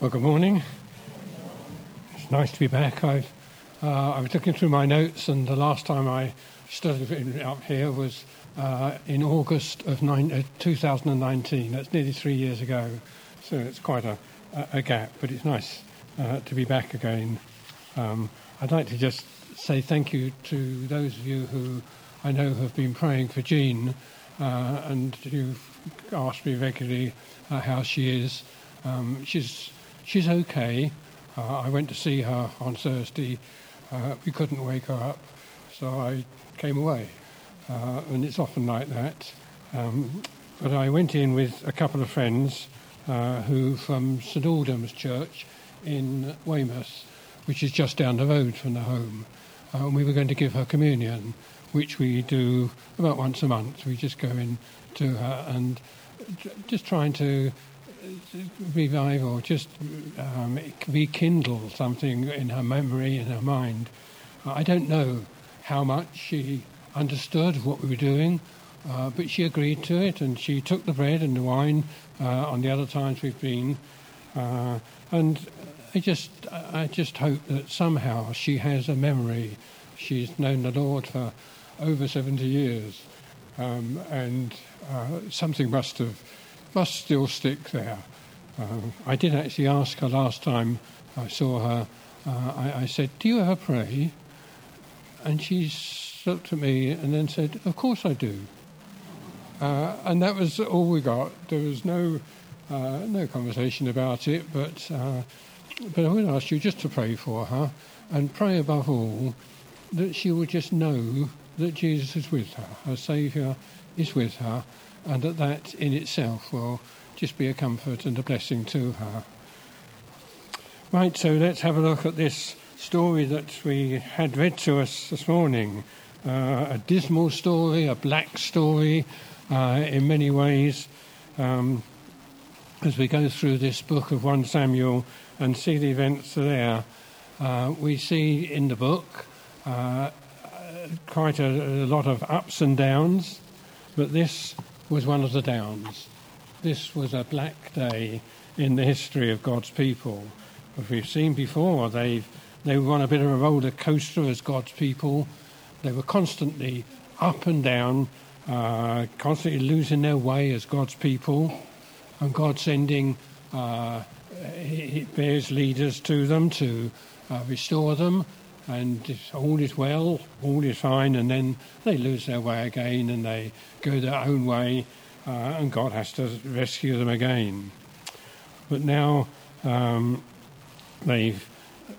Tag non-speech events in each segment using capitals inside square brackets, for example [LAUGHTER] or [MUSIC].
Well, good morning. It's nice to be back. I've, uh, I was looking through my notes, and the last time I stood up here was uh, in August of nine, uh, 2019. That's nearly three years ago, so it's quite a, a gap, but it's nice uh, to be back again. Um, I'd like to just say thank you to those of you who I know have been praying for Jean, uh, and you've asked me regularly uh, how she is. Um, she's she's okay. Uh, I went to see her on Thursday. Uh, we couldn't wake her up, so I came away. Uh, and it's often like that. Um, but I went in with a couple of friends uh, who from St Aldhelm's Church in Weymouth, which is just down the road from the home. Uh, and we were going to give her communion, which we do about once a month. We just go in to her and just trying to revive or just um, rekindle something in her memory, in her mind. I don't know how much she understood what we were doing, uh, but she agreed to it and she took the bread and the wine uh, on the other times we've been. Uh, and I just, I just hope that somehow she has a memory. She's known the Lord for over 70 years, um, and uh, something must have must still stick there. Um, I did actually ask her last time I saw her. Uh, I, I, said, "Do you ever pray?" And she looked at me and then said, "Of course I do." Uh, and that was all we got. There was no uh, no conversation about it, but uh, but I would ask you just to pray for her and pray above all that she would just know that Jesus is with her, her Saviour is with her, and that that in itself will just be a comfort and a blessing to her. Right, so let's have a look at this story that we had read to us this morning. Uh, a dismal story, a black story uh, in many ways. Um, as we go through this book of 1 Samuel and see the events there, uh, we see in the book uh, quite a, a lot of ups and downs, but this was one of the downs. This was a black day in the history of God's people. As we've seen before, they've, they were on a bit of a roller coaster as God's people. They were constantly up and down, uh, constantly losing their way as God's people, and God sending uh, various leaders to them to uh, restore them and all is well, all is fine, and then they lose their way again and they go their own way, uh, and God has to rescue them again. But now um, they've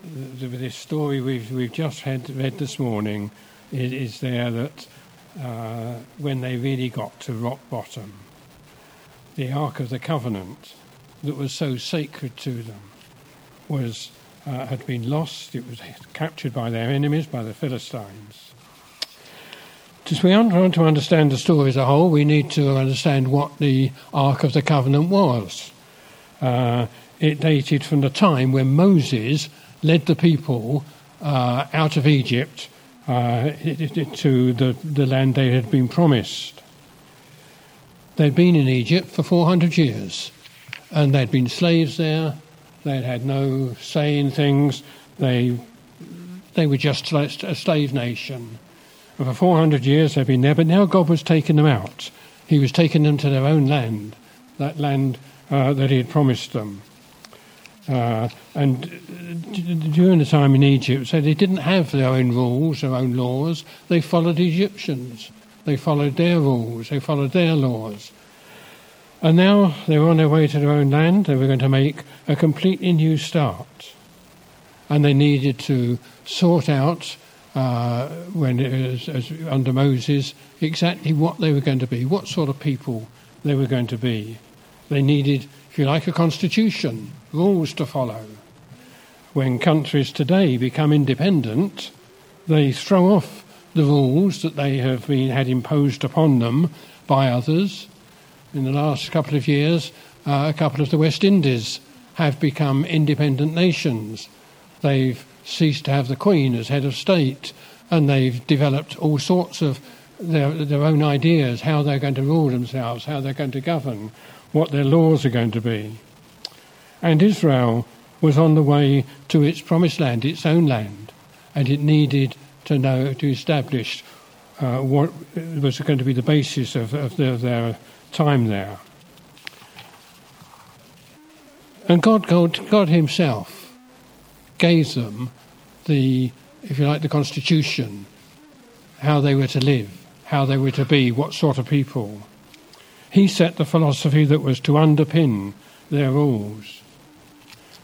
this story we've we've just had read this morning is, is there that uh, when they really got to rock bottom, the Ark of the Covenant that was so sacred to them was uh, had been lost. It was captured by their enemies, by the Philistines. As we to understand the story as a whole, we need to understand what the Ark of the Covenant was. Uh, it dated from the time when Moses led the people uh, out of Egypt uh, to the, the land they had been promised. They'd been in Egypt for 400 years, and they'd been slaves there, they had had no say in things. They, they were just a slave nation. And for 400 years they've been there, but now God was taking them out. He was taking them to their own land, that land uh, that He had promised them. Uh, and during the time in Egypt, so they didn't have their own rules, their own laws. They followed Egyptians. They followed their rules. They followed their laws. And now they were on their way to their own land. They were going to make a completely new start. And they needed to sort out, uh, when was, as under Moses, exactly what they were going to be, what sort of people they were going to be. They needed, if you like, a constitution, rules to follow. When countries today become independent, they throw off the rules that they have been had imposed upon them by others in the last couple of years, uh, a couple of the West Indies have become independent nations. They've ceased to have the Queen as head of state, and they've developed all sorts of their, their own ideas how they're going to rule themselves, how they're going to govern, what their laws are going to be. And Israel was on the way to its promised land, its own land, and it needed to know, to establish uh, what was going to be the basis of, of their, their time there. And God, God, God Himself gave them the, if you like, the constitution, how they were to live, how they were to be, what sort of people. He set the philosophy that was to underpin their rules.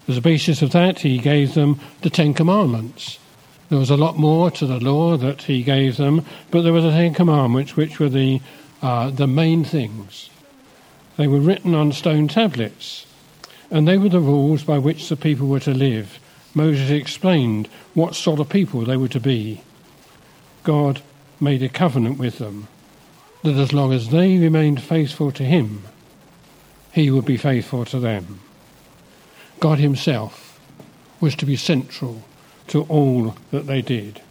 As a basis of that, he gave them the Ten Commandments. There was a lot more to the law that he gave them, but there were the Ten Commandments, which were the, uh, the main things. They were written on stone tablets, and they were the rules by which the people were to live. Moses explained what sort of people they were to be. God made a covenant with them that as long as they remained faithful to him, he would be faithful to them. God himself was to be central to all that they did.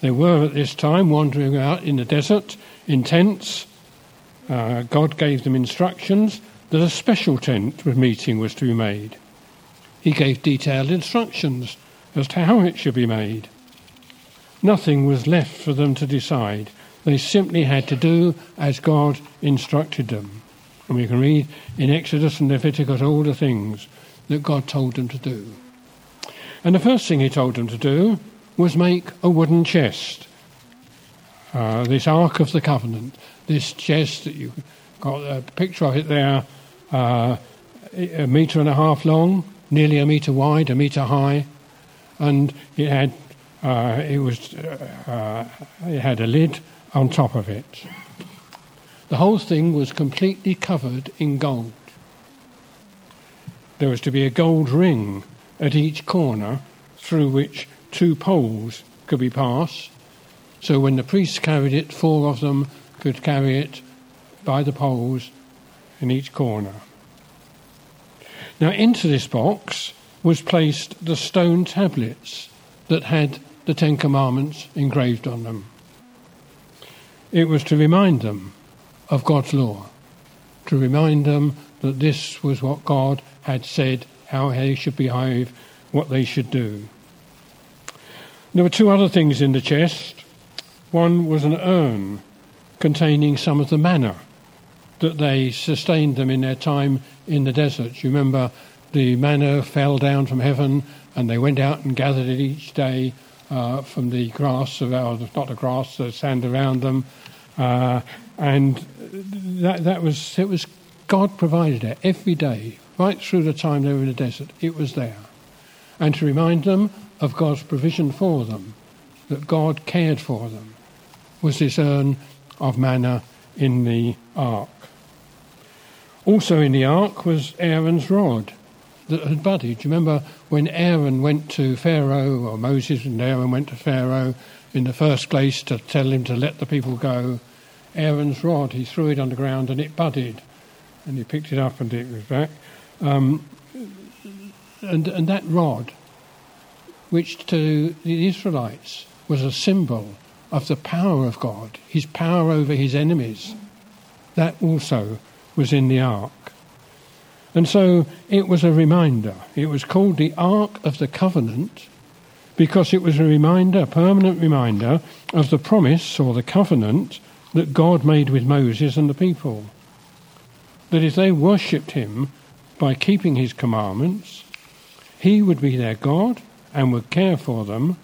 They were at this time wandering out in the desert in tents. Uh, God gave them instructions that a special tent meeting was to be made. He gave detailed instructions as to how it should be made. Nothing was left for them to decide. They simply had to do as God instructed them. And we can read in Exodus and Leviticus all the things that God told them to do. And the first thing he told them to do was make a wooden chest. Uh, this Ark of the Covenant, this chest that you got a picture of it there, uh, a metre and a half long, nearly a metre wide, a metre high, and it had uh, it was uh, it had a lid on top of it. The whole thing was completely covered in gold. There was to be a gold ring at each corner through which two poles could be passed. So when the priests carried it, four of them could carry it by the poles in each corner. Now, into this box was placed the stone tablets that had the Ten Commandments engraved on them. It was to remind them of God's law, to remind them that this was what God had said, how they should behave, what they should do. There were two other things in the chest. One was an urn containing some of the manna that they sustained them in their time in the desert. You remember the manna fell down from heaven and they went out and gathered it each day uh, from the grass, around, not the grass, the sand around them. Uh, and that, that was, it was God provided it every day, right through the time they were in the desert. It was there. And to remind them of God's provision for them, that God cared for them, was this urn of manna in the ark. Also in the ark was Aaron's rod that had budded. Do you remember when Aaron went to Pharaoh, or Moses and Aaron went to Pharaoh in the first place to tell him to let the people go? Aaron's rod, he threw it on the ground and it budded. And he picked it up and it was back. Um, and, and that rod, which to the Israelites was a symbol of the power of God, his power over his enemies, that also was in the ark. And so it was a reminder. It was called the Ark of the Covenant because it was a reminder, a permanent reminder of the promise or the covenant that God made with Moses and the people. That if they worshipped him by keeping his commandments, he would be their God and would care for them,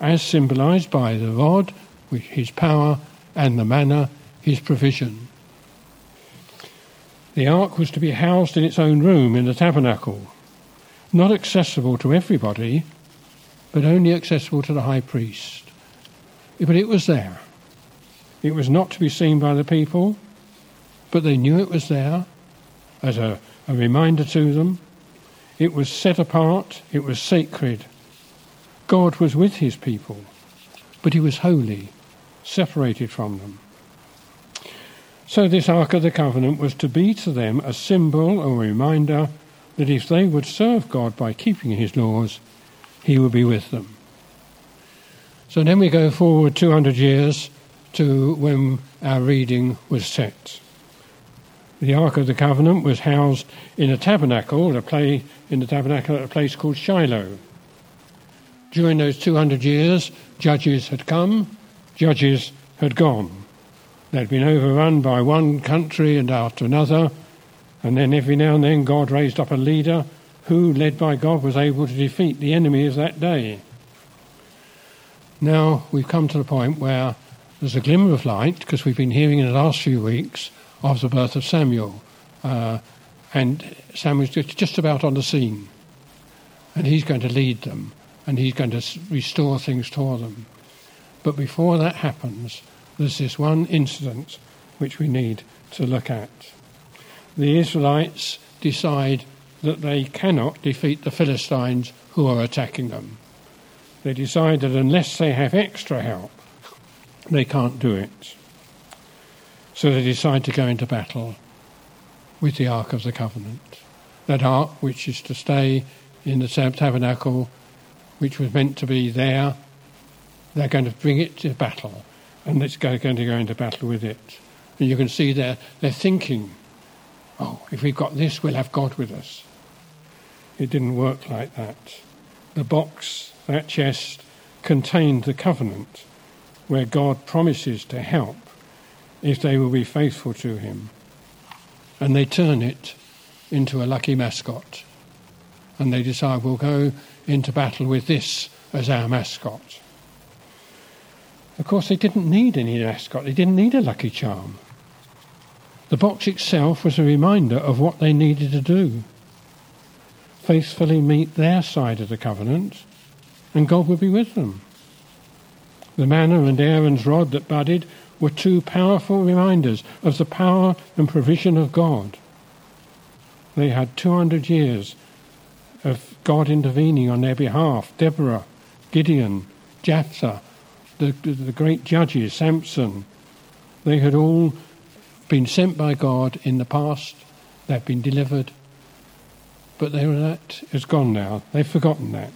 as symbolized by the rod, which his power, and the manna, his provision. The ark was to be housed in its own room in the tabernacle, not accessible to everybody, but only accessible to the high priest. But it was there. It was not to be seen by the people, but they knew it was there as a, a reminder to them. It was set apart, it was sacred. God was with his people, but he was holy, separated from them. So, this Ark of the Covenant was to be to them a symbol or a reminder that if they would serve God by keeping his laws, he would be with them. So then we go forward 200 years to when our reading was set. The Ark of the Covenant was housed in a tabernacle, a play in the tabernacle at a place called Shiloh. During those 200 years, judges had come, judges had gone. They'd been overrun by one country and after another, and then every now and then God raised up a leader who, led by God, was able to defeat the enemy of that day. Now we've come to the point where there's a glimmer of light, because we've been hearing in the last few weeks of the birth of Samuel. Uh, and Samuel's just about on the scene. And he's going to lead them, and he's going to restore things to them. But before that happens, there's this one incident which we need to look at. The Israelites decide that they cannot defeat the Philistines who are attacking them. They decide that unless they have extra help, they can't do it. So they decide to go into battle with the Ark of the Covenant. That Ark, which is to stay in the tabernacle, which was meant to be there, they're going to bring it to battle, and it's going to go into battle with it. And you can see they're, they're thinking, oh, if we've got this, we'll have God with us. It didn't work like that. The box, that chest, contained the covenant where God promises to help if they will be faithful to Him. And they turn it into a lucky mascot. And they decide we'll go into battle with this as our mascot. Of course, they didn't need any mascot, they didn't need a lucky charm. The box itself was a reminder of what they needed to do faithfully meet their side of the covenant, and God would be with them. The manna and Aaron's rod that budded were two powerful reminders of the power and provision of God. They had 200 years of God intervening on their behalf. Deborah, Gideon, Jephthah, the, the great judges, Samson, they had all been sent by God in the past. They've been delivered but they were, that is gone now. They've forgotten that.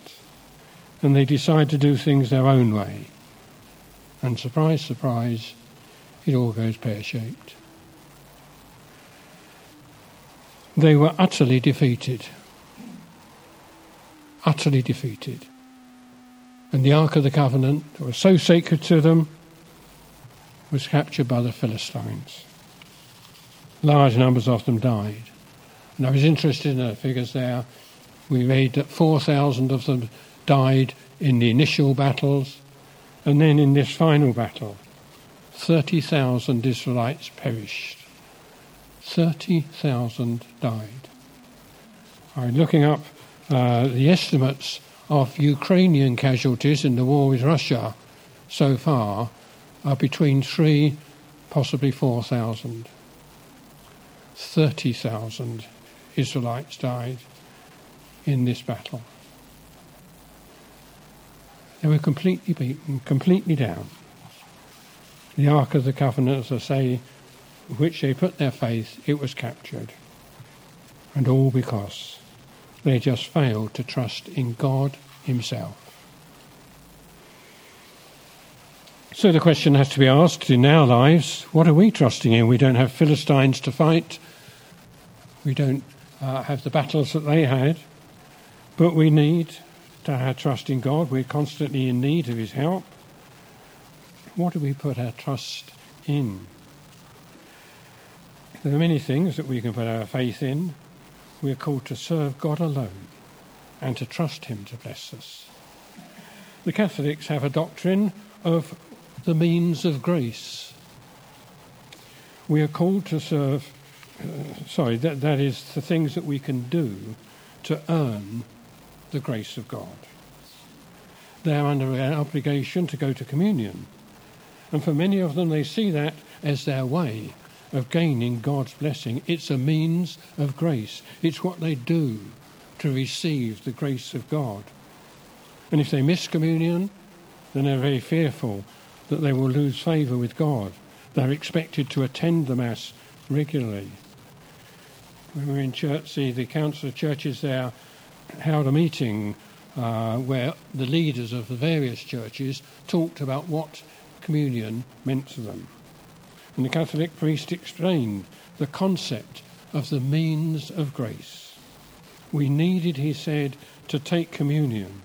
And they decide to do things their own way. And surprise, surprise, it all goes pear shaped. They were utterly defeated. Utterly defeated. And the Ark of the Covenant, that was so sacred to them, was captured by the Philistines. Large numbers of them died. And I was interested in the figures there. We read that 4,000 of them died in the initial battles, and then in this final battle, 30,000 Israelites perished. 30,000 died. I'm looking up uh, the estimates of Ukrainian casualties in the war with Russia so far are between three, possibly 4,000. 30,000 Israelites died in this battle. They were completely beaten, completely down. The Ark of the Covenant, as I say, which they put their faith, it was captured. And all because they just failed to trust in God Himself. So the question has to be asked in our lives what are we trusting in? We don't have Philistines to fight. We don't uh, have the battles that they had, but we need to have trust in God. We're constantly in need of His help. What do we put our trust in? There are many things that we can put our faith in. We're called to serve God alone and to trust Him to bless us. The Catholics have a doctrine of the means of grace. We are called to serve uh, sorry, that, that is the things that we can do to earn the grace of God. They're under an obligation to go to communion. And for many of them, they see that as their way of gaining God's blessing. It's a means of grace, it's what they do to receive the grace of God. And if they miss communion, then they're very fearful that they will lose favour with God. They're expected to attend the Mass regularly when we were in Chertsey, the Council of Churches there held a meeting uh, where the leaders of the various churches talked about what communion meant to them. And the Catholic priest explained the concept of the means of grace. We needed, he said, to take communion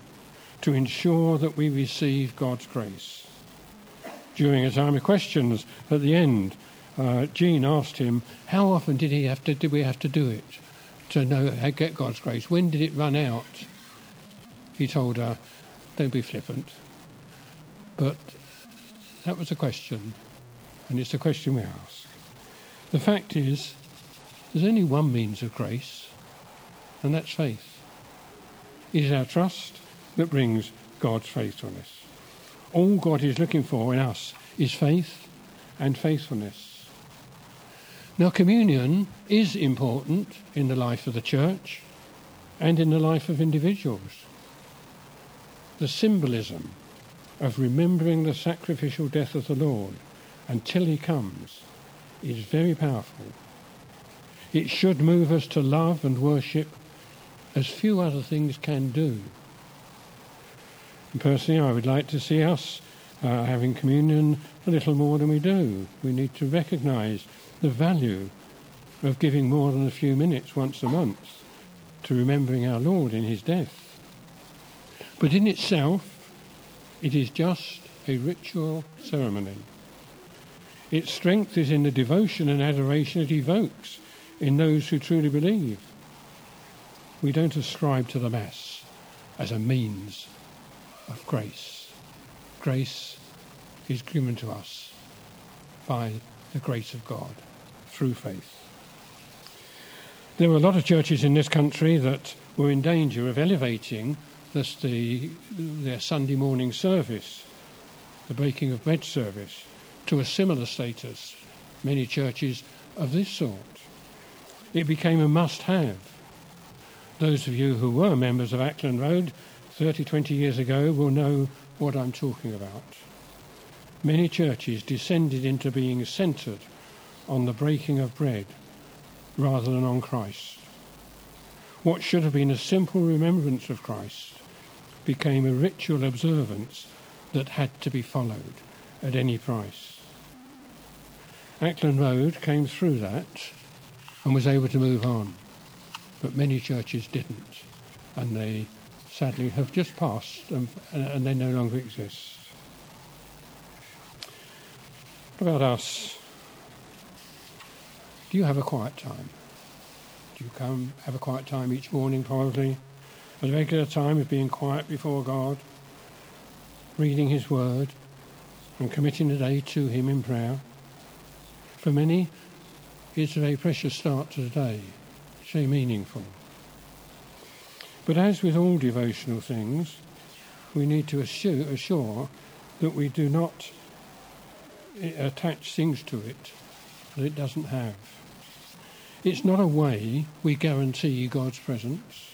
to ensure that we receive God's grace. During a time of questions at the end, uh, Jean asked him, "How often did he have to? Did we have to do it to know get God's grace? When did it run out?" He told her, "Don't be flippant." But that was a question, and it's a question we ask. The fact is, there's only one means of grace, and that's faith. It is our trust that brings God's faithfulness. All God is looking for in us is faith and faithfulness. Now, communion is important in the life of the church and in the life of individuals. The symbolism of remembering the sacrificial death of the Lord until he comes is very powerful. It should move us to love and worship as few other things can do. And personally, I would like to see us uh, having communion a little more than we do. We need to recognize the value of giving more than a few minutes once a month to remembering our Lord in his death. But in itself, it is just a ritual ceremony. Its strength is in the devotion and adoration it evokes in those who truly believe. We don't ascribe to the Mass as a means of grace. Grace is given to us by the grace of God through faith. There were a lot of churches in this country that were in danger of elevating this, the, their Sunday morning service, the breaking of bread service, to a similar status. Many churches of this sort. It became a must have. Those of you who were members of Ackland Road 30, 20 years ago will know what I'm talking about. Many churches descended into being centred on the breaking of bread rather than on Christ. What should have been a simple remembrance of Christ became a ritual observance that had to be followed at any price. Ackland Road came through that and was able to move on, but many churches didn't, and they sadly, have just passed and, and they no longer exist. What about us? Do you have a quiet time? Do you come have a quiet time each morning, probably? A regular time of being quiet before God, reading His Word, and committing the day to Him in prayer? For many, it's a very precious start to the day. It's very meaningful. But as with all devotional things, we need to assure, assure that we do not eh, attach things to it that it doesn't have. It's not a way we guarantee God's presence.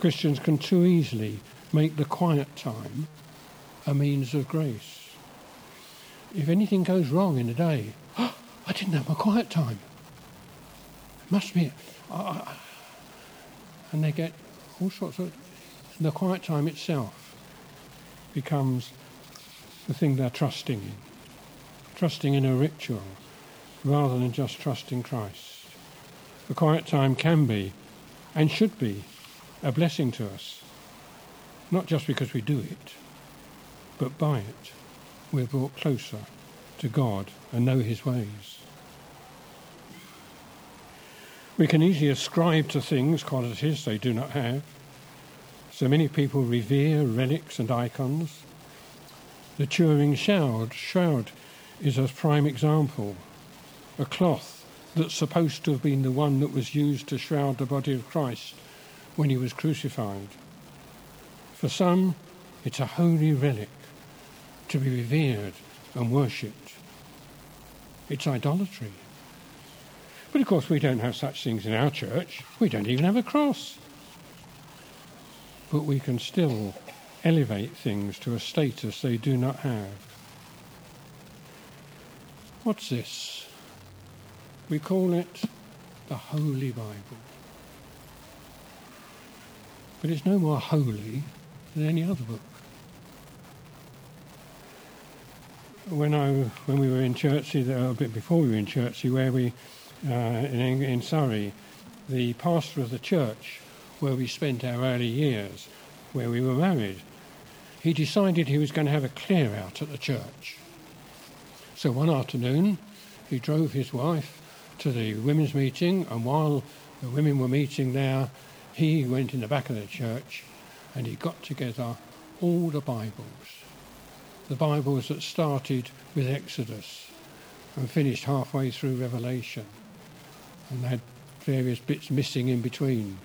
Christians can too easily make the quiet time a means of grace. If anything goes wrong in a day, [GASPS] I didn't have my quiet time. Must be. And they get all sorts of. The quiet time itself becomes the thing they're trusting in. Trusting in a ritual rather than just trusting Christ. The quiet time can be and should be a blessing to us, not just because we do it, but by it we're brought closer to God and know His ways. We can easily ascribe to things qualities they do not have. So many people revere relics and icons. The Turin shroud, shroud is a prime example. A cloth that's supposed to have been the one that was used to shroud the body of Christ when he was crucified. For some, it's a holy relic to be revered and worshipped. It's idolatry. But of course, we don't have such things in our church. We don't even have a cross. But we can still elevate things to a status they do not have. What's this? We call it the Holy Bible. But it's no more holy than any other book. When I when we were in Chertsey, a bit before we were in Chertsey, where we uh, in, in Surrey, the pastor of the church where we spent our early years, where we were married, he decided he was going to have a clear out at the church. So one afternoon, he drove his wife to the women's meeting, and while the women were meeting there, he went in the back of the church and he got together all the Bibles. The Bibles that started with Exodus and finished halfway through Revelation and had various bits missing in between.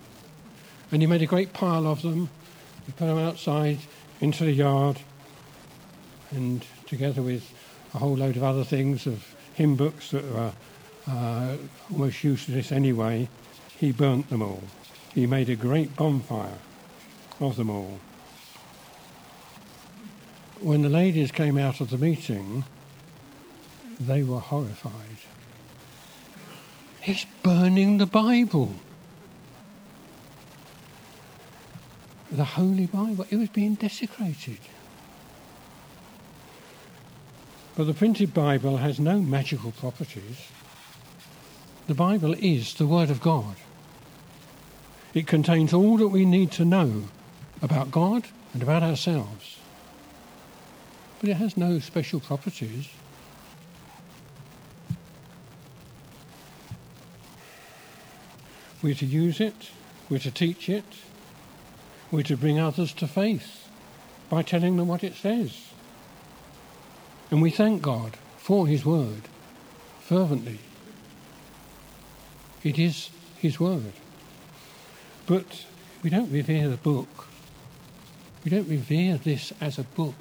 And he made a great pile of them. He put them outside into the yard, and together with a whole load of other things of hymn books that were uh, almost useless anyway, he burnt them all. He made a great bonfire of them all. When the ladies came out of the meeting, they were horrified. He's burning the Bible. The Holy Bible. It was being desecrated. But the printed Bible has no magical properties. The Bible is the Word of God. It contains all that we need to know about God and about ourselves. But it has no special properties. We're to use it, we're to teach it, we're to bring others to faith by telling them what it says. And we thank God for His Word fervently. It is His Word. But we don't revere the book. We don't revere this as a book.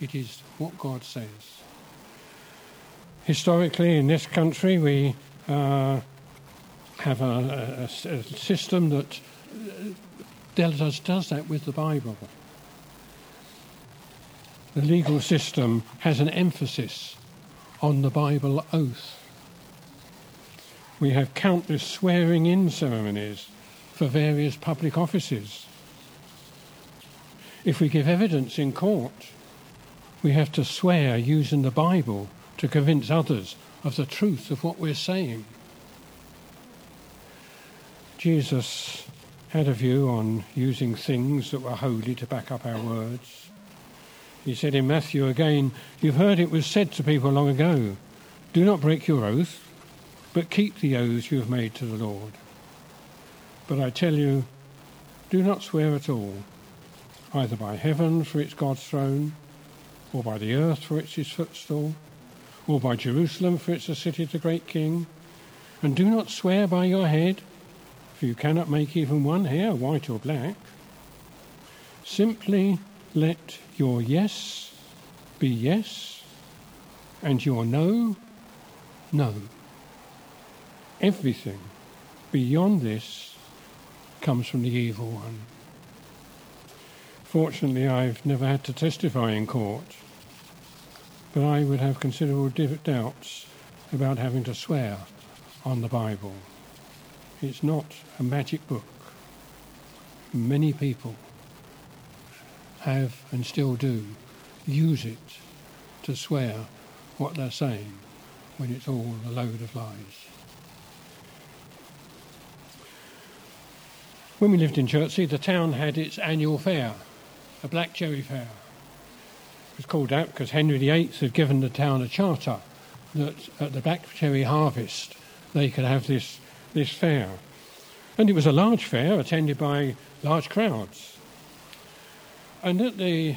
It is what God says. Historically, in this country, we uh, have a, a, a, system that does, does that with the Bible. The legal system has an emphasis on the Bible oath. We have countless swearing in ceremonies for various public offices. If we give evidence in court, we have to swear using the Bible to convince others of the truth of what we're saying. Jesus had a view on using things that were holy to back up our words. He said in Matthew again, You've heard it was said to people long ago, do not break your oath, but keep the oaths you have made to the Lord. But I tell you, do not swear at all, either by heaven, for it's God's throne, or by the earth, for it's his footstool, or by Jerusalem, for it's the city of the great king. And do not swear by your head, for you cannot make even one hair white or black. Simply let your yes be yes, and your no, no. Everything beyond this comes from the evil one. Fortunately, I've never had to testify in court, but I would have considerable doubts about having to swear on the Bible. It's not a magic book. Many people have and still do use it to swear what they're saying when it's all a load of lies. When we lived in Chertsey, the town had its annual fair, a Black Cherry Fair. Was called that because Henry VIII had given the town a charter that at the Black Cherry harvest they could have this this fair. And it was a large fair attended by large crowds. And at the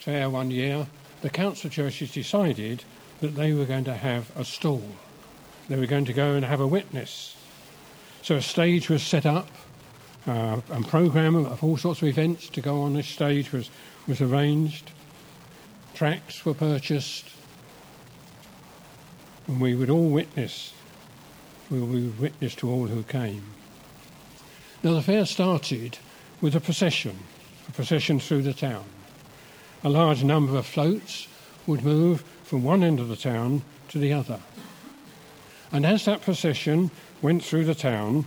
fair one year, the council churches decided that they were going to have a stall. They were going to go and have a witness. So a stage was set up, uh, and program of all sorts of events to go on this stage was, was arranged. Tracts were purchased, and we would all witness we would witness to all who came. Now, the fair started with a procession, a procession through the town. A large number of floats would move from one end of the town to the other. And as that procession went through the town,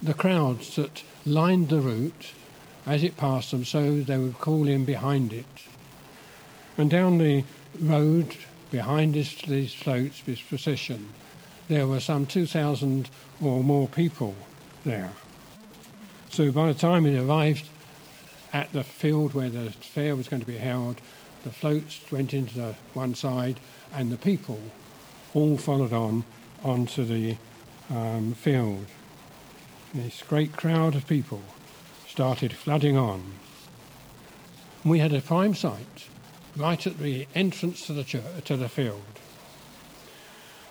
the crowds that lined the route as it passed them, so they would call in behind it, And down the road behind this, these floats, this procession, there were some 2,000 or more people there. So by the time it arrived at the field where the fair was going to be held, the floats went into the one side and the people all followed on onto the um, field. And this great crowd of people started flooding on. We had a prime site right at the entrance to the, church, to the field.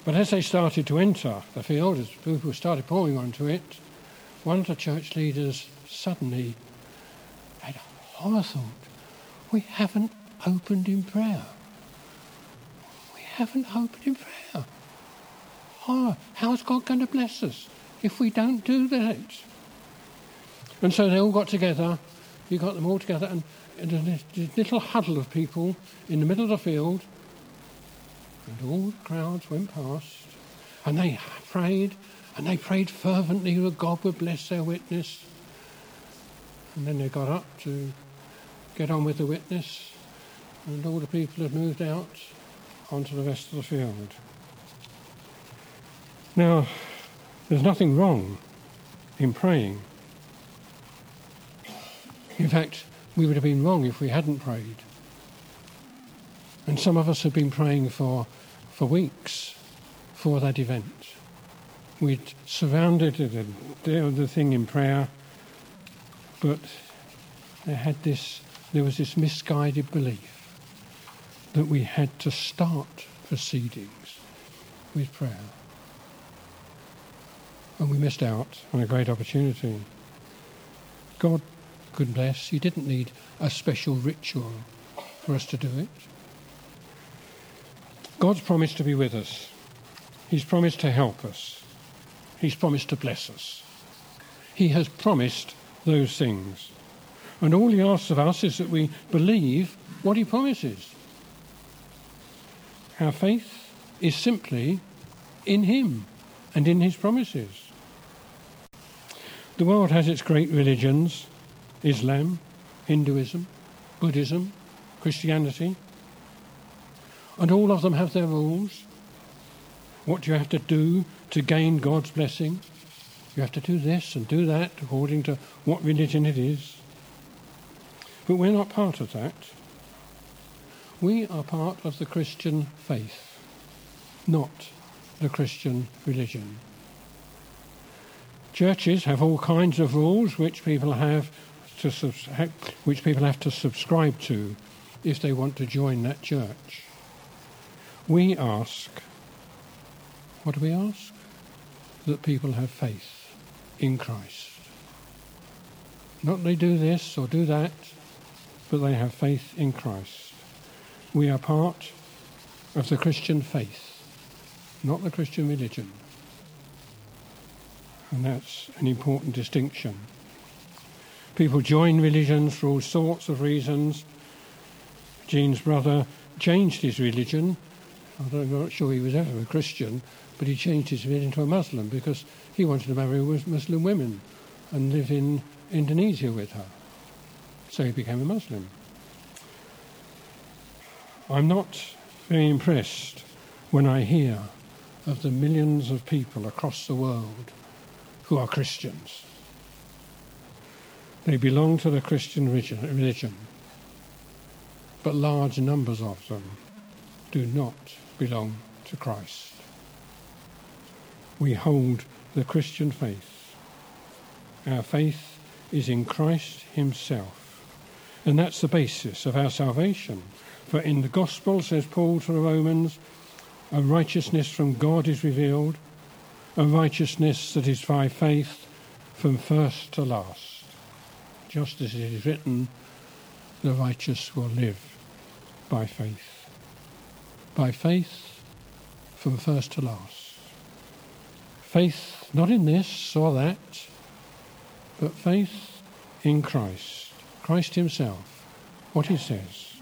But as they started to enter the field, as people started pouring onto it, one of the church leaders suddenly had a horror thought. We haven't opened in prayer. We haven't opened in prayer. Horror. How's God going to bless us if we don't do that? And so they all got together. You got them all together, and, and a little huddle of people in the middle of the field, and all the crowds went past, and they prayed, and they prayed fervently that God would bless their witness. And then they got up to get on with the witness, and all the people had moved out onto the rest of the field. Now, there's nothing wrong in praying. In fact, we would have been wrong if we hadn't prayed. And some of us have been praying for, for weeks for that event. We'd surrounded the, the thing in prayer, but there had this, there was this misguided belief that we had to start proceedings with prayer. And we missed out on a great opportunity. God could bless. He didn't need a special ritual for us to do it. God's promised to be with us. He's promised to help us. He's promised to bless us. He has promised those things. And all he asks of us is that we believe what he promises. Our faith is simply in Him and in His promises. The world has its great religions Islam, Hinduism, Buddhism, Christianity, and all of them have their rules. What you have to do to gain God's blessing? You have to do this and do that according to what religion it is. But we're not part of that. We are part of the Christian faith, not the Christian religion. Churches have all kinds of rules which people have to which people have to subscribe to if they want to join that church. We ask, what do we ask? That people have faith in Christ. Not they do this or do that, but they have faith in Christ. We are part of the Christian faith, not the Christian religion. And that's an important distinction. People join religions for all sorts of reasons. Jean's brother changed his religion. I'm not sure he was ever a Christian, but he changed his religion to a Muslim because he wanted to marry Muslim women and live in Indonesia with her. So he became a Muslim. I'm not very impressed when I hear of the millions of people across the world who are Christians. They belong to the Christian religion, but large numbers of them do not belong to Christ. We hold the Christian faith. Our faith is in Christ Himself, and that's the basis of our salvation. For in the gospel, says Paul to the Romans, a righteousness from God is revealed, a righteousness that is by faith from first to last. Just as it is written, the righteous will live by faith. By faith from first to last. Faith not in this or that, but faith in Christ, Christ Himself, what He says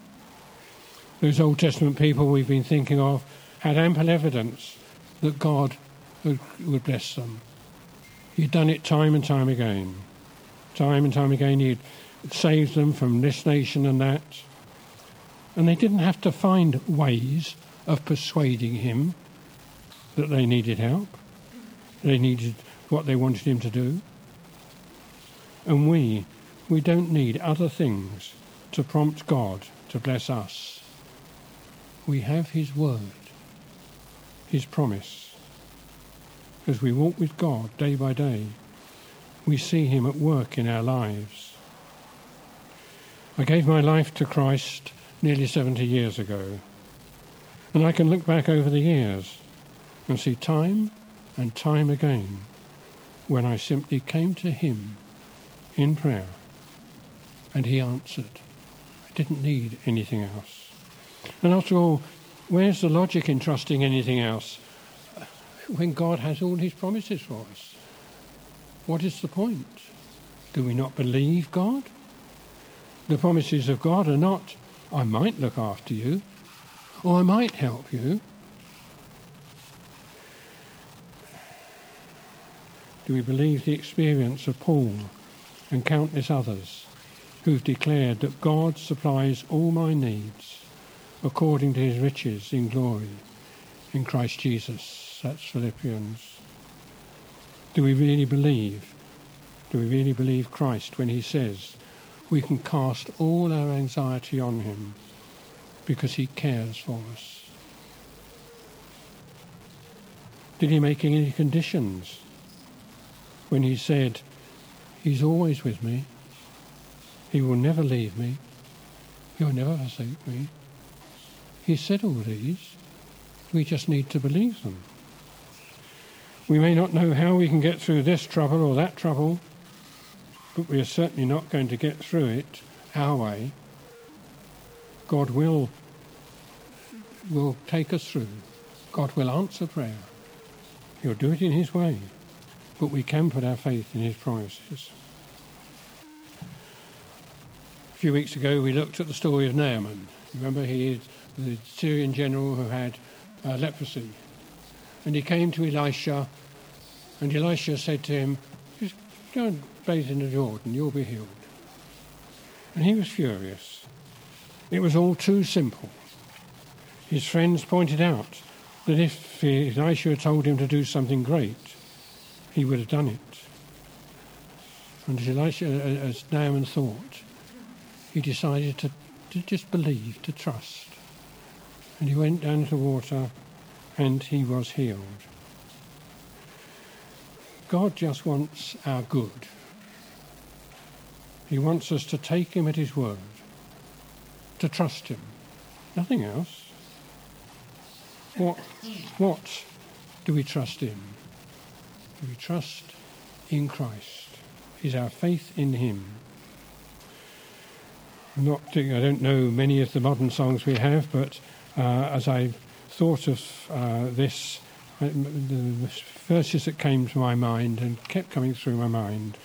those Old Testament people we've been thinking of had ample evidence that God would, bless them. He'd done it time and time again. Time and time again, he'd saved them from this nation and that. And they didn't have to find ways of persuading him that they needed help. They needed what they wanted him to do. And we, we don't need other things to prompt God to bless us. We have His word, His promise. As we walk with God day by day, we see Him at work in our lives. I gave my life to Christ nearly 70 years ago, and I can look back over the years and see time and time again when I simply came to Him in prayer and He answered. I didn't need anything else. And after all, where's the logic in trusting anything else when God has all His promises for us? What is the point? Do we not believe God? The promises of God are not, I might look after you, or I might help you. Do we believe the experience of Paul and countless others who've declared that God supplies all my needs according to his riches in glory in Christ Jesus? That's Philippians. Do we really believe? Do we really believe Christ when he says we can cast all our anxiety on him because he cares for us? Did he make any conditions when he said, He's always with me, He will never leave me, He will never forsake me? He said all these. We just need to believe them. We may not know how we can get through this trouble or that trouble, but we are certainly not going to get through it our way. God will, will take us through. God will answer prayer. He'll do it in His way but we can put our faith in his promises. A few weeks ago, we looked at the story of Naaman. Remember, he is the Syrian general who had uh, leprosy. And he came to Elisha, and Elisha said to him, Just go and bathe in the Jordan, you'll be healed. And he was furious. It was all too simple. His friends pointed out that if Elisha had told him to do something great, he would have done it. And as Elisha, as Naaman thought, he decided to, to just believe, to trust. And he went down to the water and he was healed. God just wants our good. He wants us to take him at his word, to trust him, nothing else. What, what do we trust in? we trust in Christ? Is our faith in Him? I'm not, I don't know many of the modern songs we have, but uh, as I thought of uh, this, uh, the verses that came to my mind and kept coming through my mind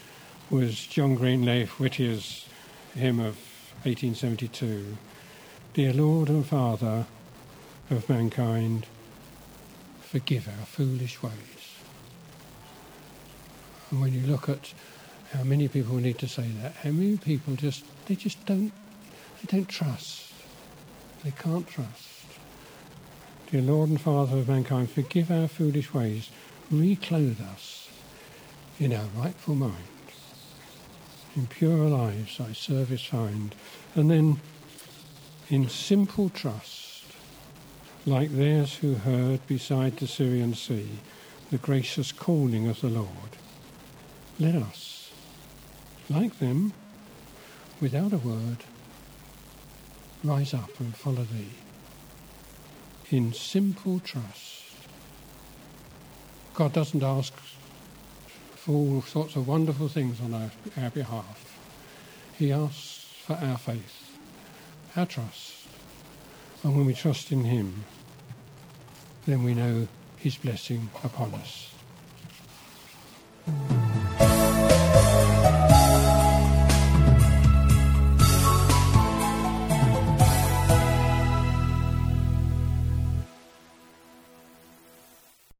was John Greenleaf Whittier's hymn of 1872 Dear Lord and Father of mankind, forgive our foolish ways. And when you look at how many people need to say that, how many people just they just don't they don't trust. They can't trust. Dear Lord and Father of mankind, forgive our foolish ways, reclothe us in our rightful mind. In purer lives thy service find. And then in simple trust, like theirs who heard beside the Syrian sea the gracious calling of the Lord let us, like them, without a word, rise up and follow thee in simple trust. God doesn't ask for all sorts of wonderful things on our, our behalf. He asks for our faith, our trust. And when we trust in Him, then we know His blessing upon us.